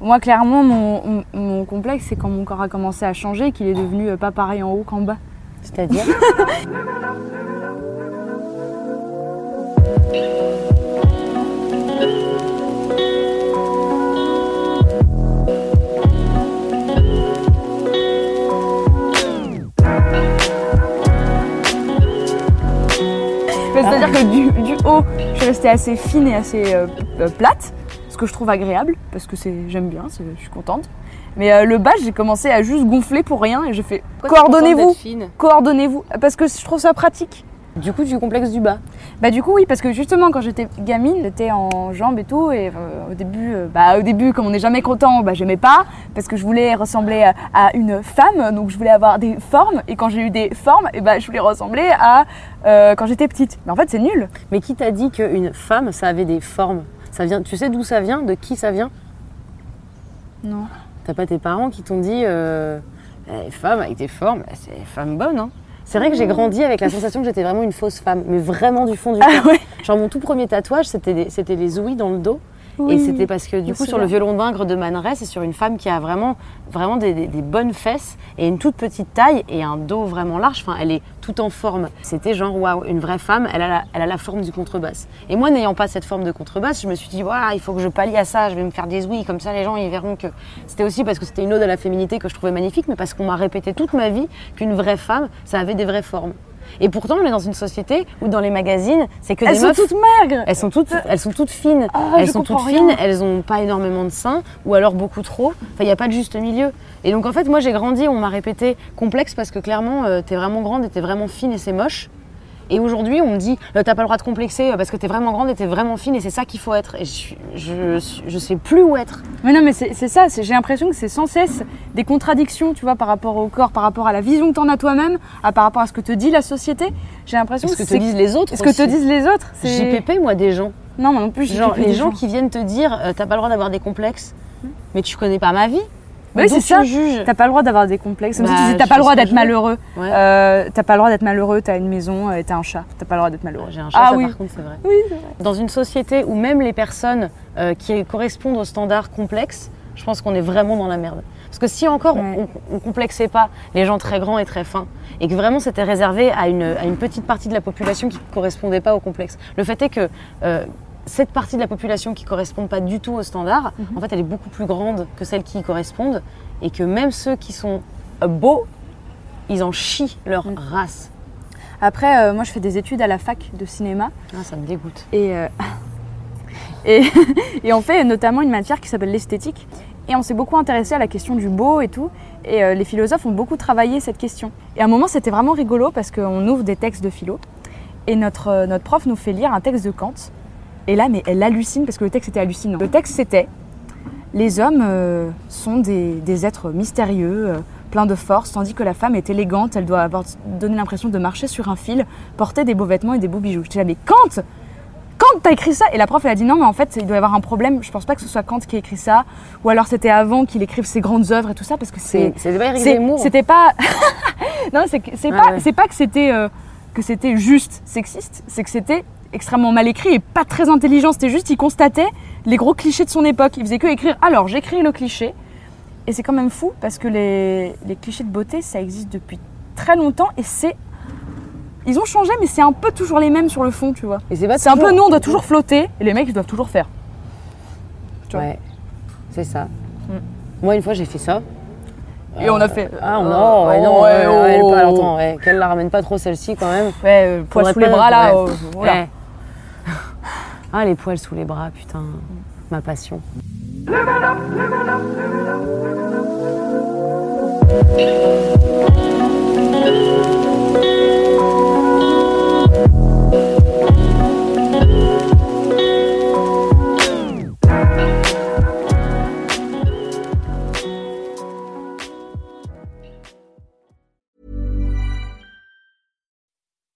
Moi, clairement, mon, mon complexe, c'est quand mon corps a commencé à changer, qu'il est devenu euh, pas pareil en haut qu'en bas. C'est-à-dire C'est-à-dire que du, du haut, je suis restée assez fine et assez euh, euh, plate, ce que je trouve agréable, parce que c'est, j'aime bien, je suis contente. Mais euh, le bas, j'ai commencé à juste gonfler pour rien et j'ai fait Pourquoi t'es contente coordonnez-vous, coordonnez-vous, parce que je trouve ça pratique. Du coup, du complexe du bas. Bah du coup oui parce que justement quand j'étais gamine j'étais en jambes et tout et euh, au début euh, bah au début comme on n'est jamais content bah j'aimais pas parce que je voulais ressembler à, à une femme donc je voulais avoir des formes et quand j'ai eu des formes et bah je voulais ressembler à euh, quand j'étais petite mais en fait c'est nul Mais qui t'a dit qu'une femme, ça avait des formes? Ça vient, Tu sais d'où ça vient De qui ça vient? Non T'as pas tes parents qui t'ont dit euh, Eh, femme avec des formes, bah, c'est femme bonne. Hein. C'est vrai que j'ai grandi avec la sensation que j'étais vraiment une fausse femme, mais vraiment du fond du ah cœur. ouais Genre mon tout premier tatouage, c'était des- c'était les ouïes dans le dos. Et c'était parce que du coup, sur le violon d'ingre de Man Ray, c'est sur une femme qui a vraiment, vraiment des, des- des bonnes fesses et une toute petite taille et un dos vraiment large. Enfin, elle est tout en forme. C'était genre, waouh, une vraie femme, elle a, la, elle a la forme du contrebasse. Et moi, n'ayant pas cette forme de contrebasse, je me suis dit, voilà, il faut que je pallie à ça, je vais me faire des ouïes, comme ça les gens, ils verront que. C'était aussi parce que c'était une ode à la féminité que je trouvais magnifique, mais parce qu'on m'a répété toute ma vie qu'une vraie femme, ça avait des vraies formes. Et pourtant, on est dans une société où dans les magazines, c'est que elles des sont meufs. toutes maigres Elles sont toutes, elles sont toutes fines. Ah, elles sont toutes fines. Elles ont pas énormément de seins ou alors beaucoup trop. Enfin, il n'y a pas de juste milieu. Et donc en fait, moi j'ai grandi, on m'a répété complexe parce que clairement, euh, t'es vraiment grande et t'es vraiment fine et c'est moche. Et aujourd'hui, on me dit, euh, t'as pas le droit de complexer euh, parce que t'es vraiment grande et t'es vraiment fine et c'est ça qu'il faut être. Et je, je, je sais plus où être. mais non mais c'est ça j'ai l'impression que c'est sans cesse des contradictions tu vois par rapport au corps par rapport à la vision que t'en as toi-même par rapport à ce que te dit la société j'ai l'impression Ce que que te c'est disent les autres. ce que te disent les autres c'est JPP, moi, des gens. non moi non plus j'ai Genre, les des gens qui viennent te dire, euh, t'as pas le droit d'avoir des complexes, mais tu connais pas ma vie. Oui, c'est ça. T'as pas le droit d'avoir des complexes. Comme Bah, si tu disais, t'as pas le droit d'être malheureux. Ouais. Euh, t'as pas le droit d'être malheureux, t'as une maison et t'as un chat. T'as pas le droit d'être malheureux. J'ai un chat, ah ça, oui. par contre, c'est vrai. Oui, c'est vrai. Dans une société où même les personnes euh, qui correspondent aux standards complexes, je pense qu'on est vraiment dans la merde. Parce que si encore Ouais. on, on complexait pas les gens très grands et très fins, et que vraiment c'était réservé à une, à une petite partie de la population qui ne correspondait pas au complexe. Le fait est que euh, cette partie de la population qui ne correspond pas du tout aux standards, Mhm. en fait elle est beaucoup plus grande que celles qui y correspondent, et que même ceux qui sont beaux, ils en chient leur Mhm. race. Après, euh, moi, je fais des études à la fac de cinéma Ah, ça me dégoûte. et, euh, et, et on fait notamment une matière qui s'appelle l'esthétique. Et on s'est beaucoup intéressé à la question du beau et tout. Et euh, les philosophes ont beaucoup travaillé cette question. Et à un moment, c'était vraiment rigolo parce qu'on ouvre des textes de philo. Et notre, notre prof nous fait lire un texte de Kant. Et là, mais elle hallucine parce que le texte était hallucinant. Le texte, c'était Les hommes euh, sont des, des êtres mystérieux, euh, pleins de force, tandis que la femme est élégante, elle doit avoir donné l'impression de marcher sur un fil, porter des beaux vêtements et des beaux bijoux. J'étais là, mais Kant Kant, t'as écrit ça Et la prof, elle a dit non, mais en fait, il doit y avoir un problème. Je pense pas que ce soit Kant qui a écrit ça, ou alors c'était avant qu'il écrive ses grandes œuvres et tout ça, parce que c'est. C'est c'est pas Eric. C'était pas. non, c'est Ah pas, ouais. pas que c'était euh, que c'était juste sexiste, c'est que c'était extrêmement mal écrit et pas très intelligent. C'était juste, il constatait les gros clichés de son époque. Il faisait que écrire. Alors, j'écris le cliché. Et c'est quand même fou parce que les, les clichés de beauté, ça existe depuis très longtemps et c'est. Ils ont changé, mais c'est un peu toujours les mêmes sur le fond, tu vois. C'est pas un peu nous, on doit toujours flotter et les mecs, ils doivent toujours faire. Tu vois. Ouais, c'est ça. Mm. Moi, une fois, j'ai fait ça. Et on a fait. Ah euh, non, ouais, oh, non, ouais, ouais, ouais, elle pas, oh. attends, ouais, qu'elle la ramène pas trop celle-ci quand même. Ouais, euh, Faudrait sous les pas- bras là. oh, voilà. Ah, les poils sous les bras, putain, ma passion.